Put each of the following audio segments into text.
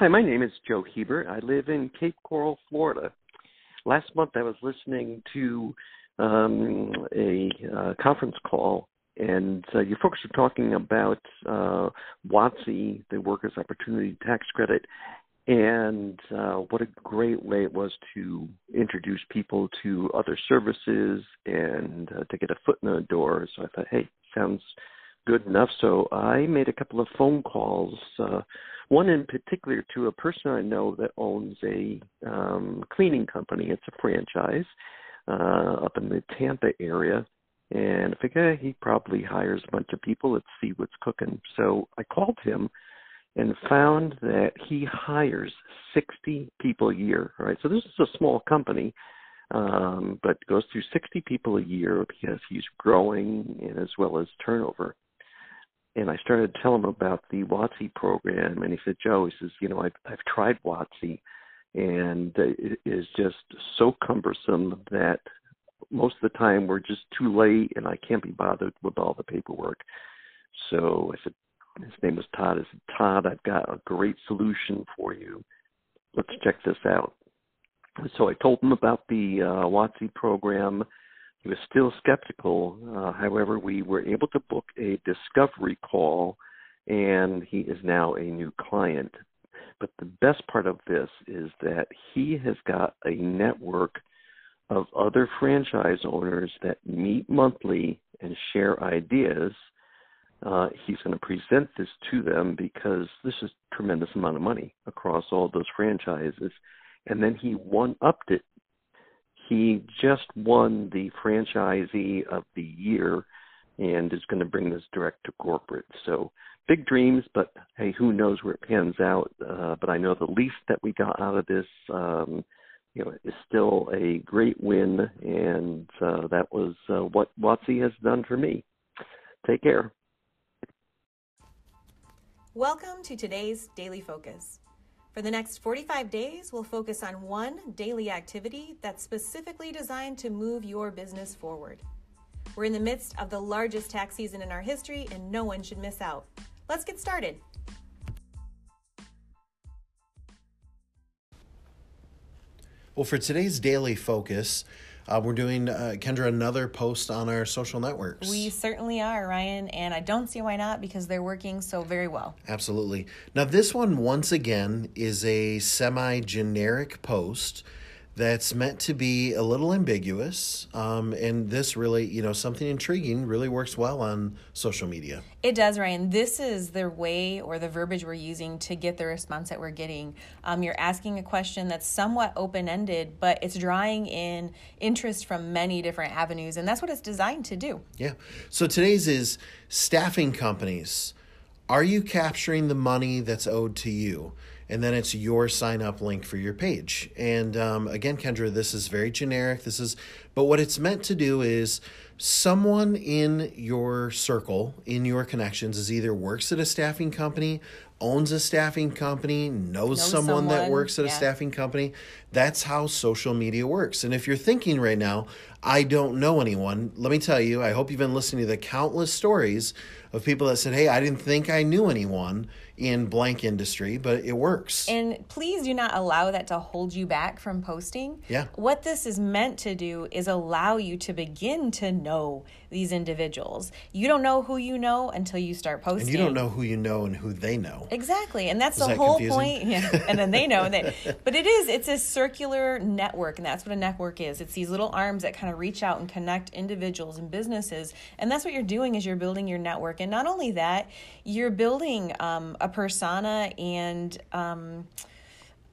Hi, my name is Joe Hebert. I live in Cape Coral, Florida. Last month I was listening to um, a uh, conference call, and uh, you folks were talking about uh, WOTC, the Workers' Opportunity Tax Credit, and uh, what a great way it was to introduce people to other services and uh, to get a foot in the door. So I thought, hey, sounds good enough. So I made a couple of phone calls. Uh, one in particular to a person I know that owns a um, cleaning company. It's a franchise uh, up in the Tampa area. And I figured he probably hires a bunch of people. Let's see what's cooking. So I called him and found that he hires 60 people a year. Right, so this is a small company, um, but goes through 60 people a year because he's growing and as well as turnover and I started to tell him about the WOTC program, and he said, "Joe," he says, "You know, I've I've tried WOTC, and it is just so cumbersome that most of the time we're just too late, and I can't be bothered with all the paperwork." So I said, "His name was Todd." I said, "Todd, I've got a great solution for you. Let's check this out." So I told him about the uh, WOTC program he was still skeptical. Uh, however, we were able to book a discovery call, and he is now a new client. But the best part of this is that he has got a network of other franchise owners that meet monthly and share ideas. Uh, he's going to present this to them because this is a tremendous amount of money across all those franchises. And then he one upped it he just won the franchisee of the year and is going to bring this direct to corporate. So big dreams, but hey, who knows where it pans out? Uh, but I know the least that we got out of this, um, you know, is still a great win, and uh, that was uh, what WOTC has done for me. Take care. Welcome to today's Daily Focus. For the next 45 days, we'll focus on one daily activity that's specifically designed to move your business forward. We're in the midst of the largest tax season in our history, and no one should miss out. Let's get started. Well, for today's daily focus, uh, we're doing, uh, Kendra, another post on our social networks. We certainly are, Ryan, and I don't see why not because they're working so very well. Absolutely. Now, this one, once again, is a semi generic post that's meant to be a little ambiguous. Um, and this really, you know, something intriguing really works well on social media. It does, Ryan. This is the way or the verbiage we're using to get the response that we're getting. Um, you're asking a question that's somewhat open ended, but it's drawing in interest from many different avenues. And that's what it's designed to do. Yeah. So today's is staffing companies. Are you capturing the money that's owed to you? And then it's your sign up link for your page. And um, again, Kendra, this is very generic. This is, but what it's meant to do is someone in your circle, in your connections, is either works at a staffing company, owns a staffing company, knows, knows someone, someone, that works at yeah. a staffing company. That's how social media works. And if you're thinking right now, I don't know anyone, let me tell you, I hope you've been listening to the countless stories of people that said, Hey, I didn't think I knew anyone in blank industry, but it works. And please do not allow that to hold you back from posting. Yeah. What this is meant to do is allow you to begin to know these individuals. You don't know who you know until you start posting. And you don't know who you know and who they know. Exactly. And that's is the that whole confusing? point. Yeah. And then they know they but it is it's a circular network and that's what a network is. It's these little arms that kind of reach out and connect individuals and businesses. And that's what you're doing is you're building your network. And not only that, you're building um, a persona and um,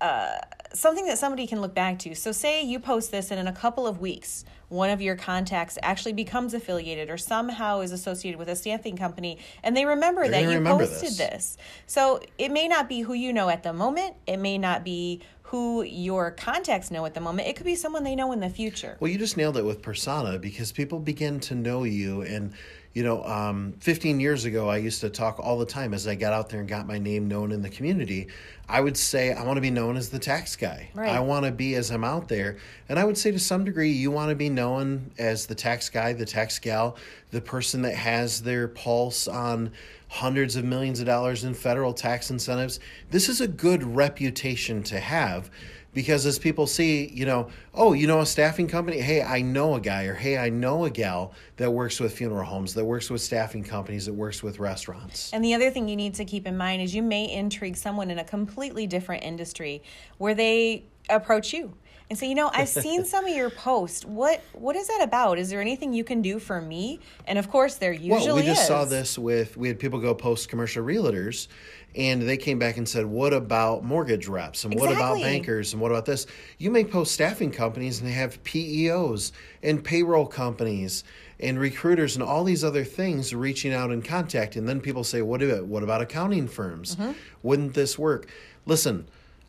uh, something that somebody can look back to. So, say you post this, and in a couple of weeks, one of your contacts actually becomes affiliated or somehow is associated with a staffing company, and they remember They're that you remember posted this. this. So, it may not be who you know at the moment, it may not be who your contacts know at the moment. It could be someone they know in the future. Well, you just nailed it with persona because people begin to know you and you know, um, 15 years ago, I used to talk all the time as I got out there and got my name known in the community. I would say, I want to be known as the tax guy. Right. I want to be as I'm out there. And I would say to some degree, you want to be known as the tax guy, the tax gal, the person that has their pulse on hundreds of millions of dollars in federal tax incentives. This is a good reputation to have because as people see, you know, oh, you know, a staffing company, hey, I know a guy, or hey, I know a gal that works with funeral homes, that works with staffing companies, that works with restaurants. And the other thing you need to keep in mind is you may intrigue someone in a completely different industry where they approach you and say, you know, I've seen some of your posts. What what is that about? Is there anything you can do for me? And of course, there usually well, we just is. saw this with we had people go post commercial realtors, and they came back and said, "What about mortgage reps? And exactly. what about bankers? And what about this?" You may post staffing companies, and they have PEOs and payroll companies and recruiters and all these other things reaching out and contact. And then people say, "What about what about accounting firms? Mm-hmm. Wouldn't this work?" Listen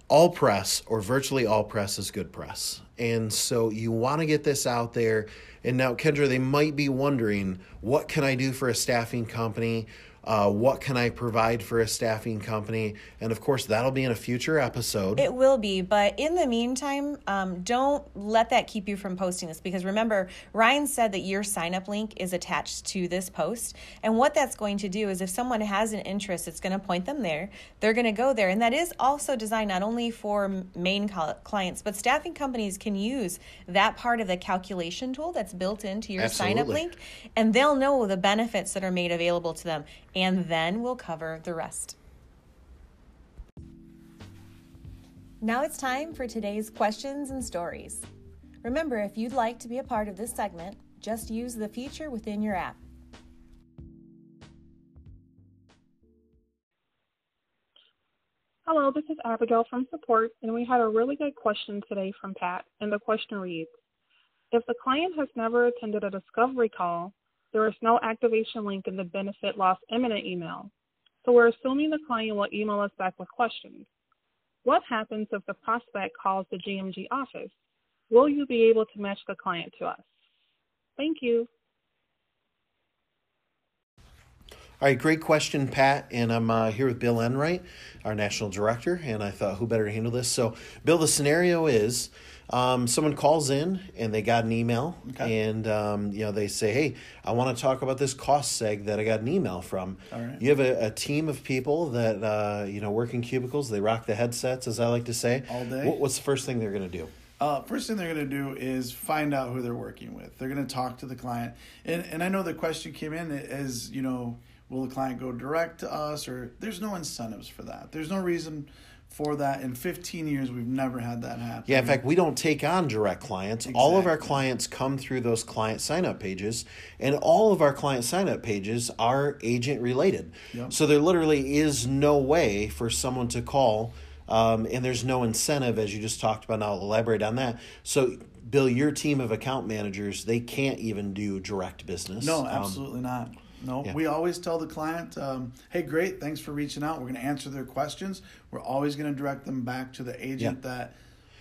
all press or virtually all press is good press. And so you want to get this out there. And now, Kendra, they might be wondering what can I do for a staffing company? Uh, what can I provide for a staffing company? And of course, that'll be in a future episode. It will be, but in the meantime, um, don't let that keep you from posting this because remember, Ryan said that your sign up link is attached to this post. And what that's going to do is if someone has an interest, it's going to point them there. They're going to go there. And that is also designed not only for main clients, but staffing companies can use that part of the calculation tool that's built into your sign up link, and they'll know the benefits that are made available to them and then we'll cover the rest. Now it's time for today's questions and stories. Remember, if you'd like to be a part of this segment, just use the feature within your app. Hello, this is Abigail from support, and we had a really good question today from Pat. And the question reads If the client has never attended a discovery call, there is no activation link in the benefit loss imminent email. So we're assuming the client will email us back with questions. What happens if the prospect calls the GMG office? Will you be able to match the client to us? Thank you. All right, great question, Pat. And I'm uh, here with Bill Enright, our national director. And I thought, who better to handle this? So, Bill, the scenario is um, someone calls in and they got an email, okay. and um, you know they say, "Hey, I want to talk about this cost seg that I got an email from." All right. You have a, a team of people that uh, you know work in cubicles. They rock the headsets, as I like to say. All day. What, what's the first thing they're going to do? Uh, first thing they're going to do is find out who they're working with. They're going to talk to the client, and and I know the question came in as you know, will the client go direct to us, or there's no incentives for that. There's no reason for that. In 15 years, we've never had that happen. Yeah, in fact, we don't take on direct clients. Exactly. All of our clients come through those client sign up pages, and all of our client sign up pages are agent related. Yep. So there literally is no way for someone to call. Um, and there's no incentive, as you just talked about. And I'll elaborate on that. So, Bill, your team of account managers, they can't even do direct business. No, um, absolutely um, not. No, yeah. we always tell the client, um, "Hey, great, thanks for reaching out. We're going to answer their questions. We're always going to direct them back to the agent yeah.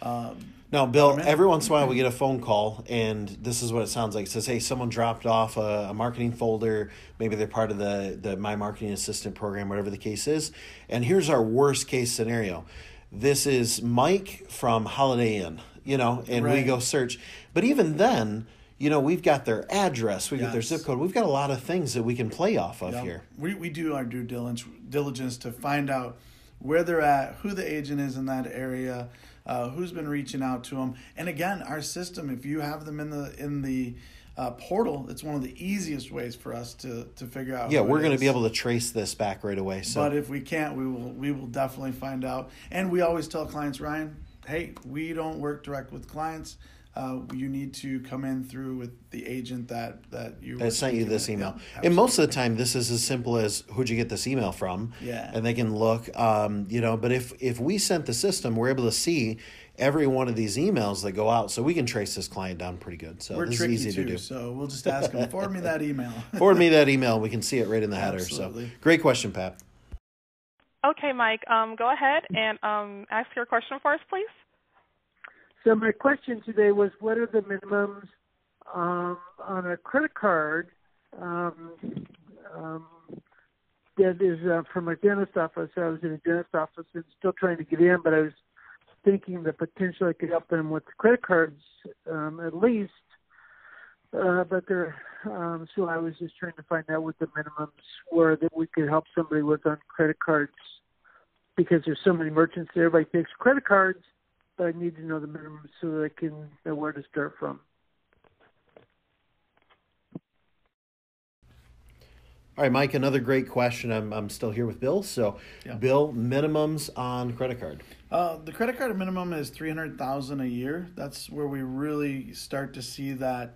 that." Um, now, Bill, every once in a while we get a phone call, and this is what it sounds like. It says, "Hey, someone dropped off a, a, marketing folder. Maybe they're part of the the My Marketing Assistant program, whatever the case is." And here's our worst case scenario. This is Mike from Holiday Inn, you know, and right. we go search. But even then, you know, we've got their address, we've yes. got their zip code, we've got a lot of things that we can play off of yep. here. We, we do our due diligence, diligence to find out where they're at, who the agent is in that area, uh, who's been reaching out to them. And again, our system, if you have them in the in the uh, portal, it's one of the easiest ways for us to to figure out. Yeah, we're going to be able to trace this back right away. So, but if we can't, we will we will definitely find out. And we always tell clients, Ryan, hey, we don't work direct with clients uh, you need to come in through with the agent that that you that sent you this email. Yeah, and most of the time, this is as simple as who'd you get this email from? Yeah, and they can look, um, you know. But if if we sent the system, we're able to see every one of these emails that go out, so we can trace this client down pretty good. So we're this is easy too, to do. So we'll just ask them forward me that email. forward me that email. We can see it right in the header. Absolutely. So great question, Pat. Okay, Mike. Um, go ahead and um, ask your question for us, please. So my question today was, what are the minimums um, on a credit card um, um, that is uh, from a dentist office. I was in a dentist office and still trying to get in, but I was thinking the potential I could help them with credit cards um, at least. Uh, but there, um, so I was just trying to find out what the minimums were that we could help somebody with on credit cards because there's so many merchants there. Everybody takes credit cards, but I need to know the minimum so that I can know where to start from. All right, Mike, another great question. I'm, I'm still here with Bill. So, yeah. Bill, minimums on credit card. Uh, the credit card minimum is 300000 a year. That's where we really start to see that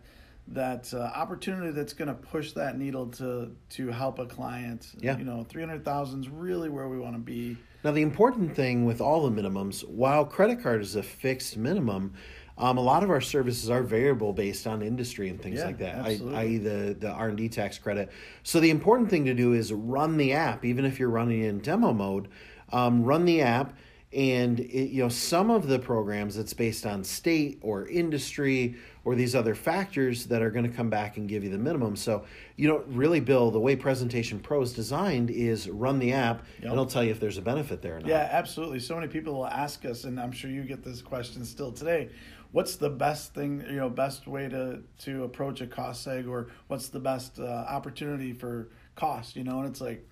that uh, opportunity that's going to push that needle to to help a client. Yeah. You know, 300000 is really where we want to be. Now, the important thing with all the minimums, while credit card is a fixed minimum, um, a lot of our services are variable based on industry and things yeah, like that, absolutely. i.e. the, the R&D tax credit. So the important thing to do is run the app, even if you're running in demo mode, um, run the app – and it, you know some of the programs it's based on state or industry or these other factors that are going to come back and give you the minimum. So you know really bill the way presentation pro is designed is run the app yep. and it'll tell you if there's a benefit there or not. Yeah absolutely. So many people will ask us and i'm sure you get this question still today what's the best thing you know best way to to approach a cost seg or what's the best uh, opportunity for cost you know? And it's like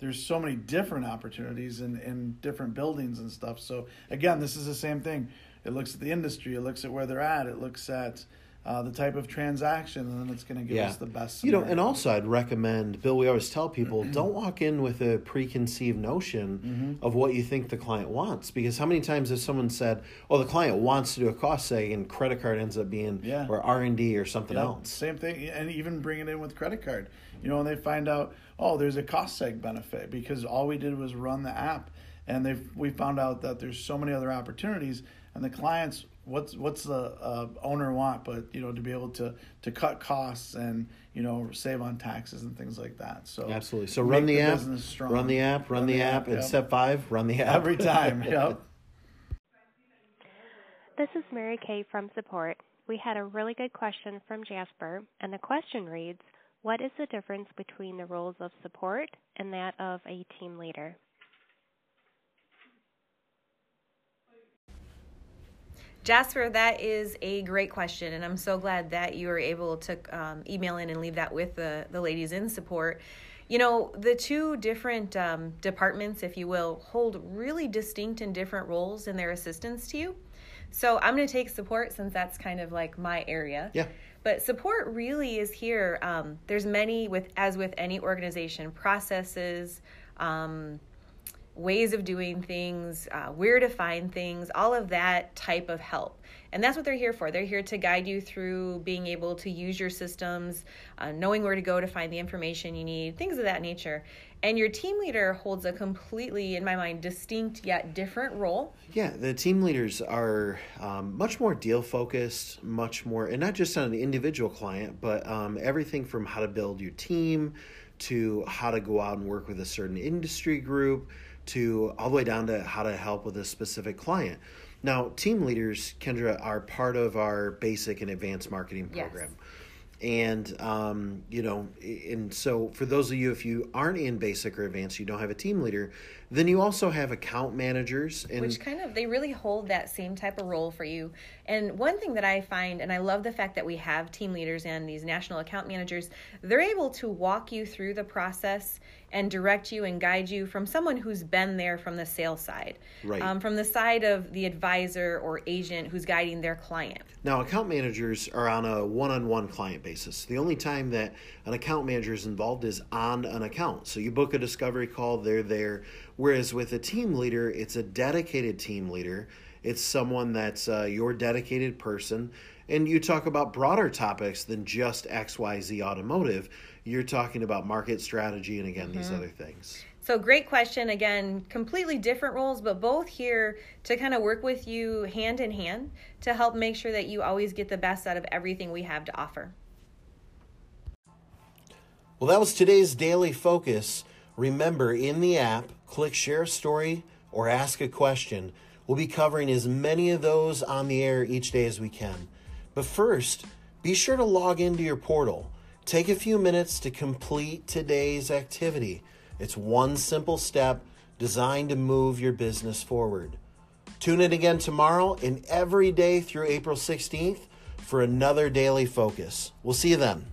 there's so many different opportunities in, in different buildings and stuff. So again, this is the same thing. It looks at the industry, it looks at where they're at, it looks at uh, the type of transaction, and then it's going to give yeah. us the best. Scenario. You know, and also I'd recommend, Bill. We always tell people don't walk in with a preconceived notion mm-hmm. of what you think the client wants, because how many times has someone said, "Oh, the client wants to do a cost seg," and credit card ends up being yeah. or R and D or something else. Same thing, and even bring it in with credit card. You know, and they find out, oh, there's a cost seg benefit because all we did was run the app, and they we found out that there's so many other opportunities, and the clients what's what's the uh, owner want but you know to be able to to cut costs and you know save on taxes and things like that. So absolutely. So run the, the app run the app run, run the, the, app, app and yep. step five run the app. Every time yep. This is mary kay from support. We had a really good question from jasper and the question reads what is the difference between the roles of support and that of a team leader Jasper, that is a great question, and I'm so glad that you were able to um, email in and leave that with the, the ladies in support. You know, the two different um, departments, if you will, hold really distinct and different roles in their assistance to you. So I'm going to take support since that's kind of like my area. Yeah. But support really is here. Um, there's many with as with any organization processes. Um, ways of doing things, uh, where to find things, all of that type of help. And that's what they're here for. They're here to guide you through being able to use your systems, uh, knowing where to go to find the information you need, things of that nature. And your team leader holds a completely, in my mind, distinct yet different role. Yeah, the team leaders are um, much more deal focused, much more, and not just on an individual client, but um, everything from how to build your team to how to go out and work with a certain industry group to all the way down to how to help with a specific client. Now, team leaders, Kendra, are part of our basic and advanced marketing program. Yes. And, um, you know, and so for those of you, if you aren't in basic or advanced, you don't have a team leader, then you also have account managers. And Which kind of, they really hold that same type of role for you. And one thing that I find, and I love the fact that we have team leaders and these national account managers, they're able to walk you through the process and direct you and guide you from someone who's been there from the sales side, right. um, from the side of the advisor or agent who's guiding their client. Now, account managers are on a one on one client basis. The only time that an account manager is involved is on an account. So you book a discovery call, they're there. Whereas with a team leader, it's a dedicated team leader. It's someone that's uh, your dedicated person. And you talk about broader topics than just XYZ automotive you're talking about market strategy and again mm-hmm. these other things. So great question. Again, completely different roles, but both here to kind of work with you hand in hand to help make sure that you always get the best out of everything we have to offer. Well, that was today's daily focus. Remember, in the app, click share a story or ask a question. We'll be covering as many of those on the air each day as we can. But first, be sure to log into your portal Take a few minutes to complete today's activity. It's one simple step designed to move your business forward. Tune in again tomorrow and every day through April 16th for another daily focus. We'll see you then.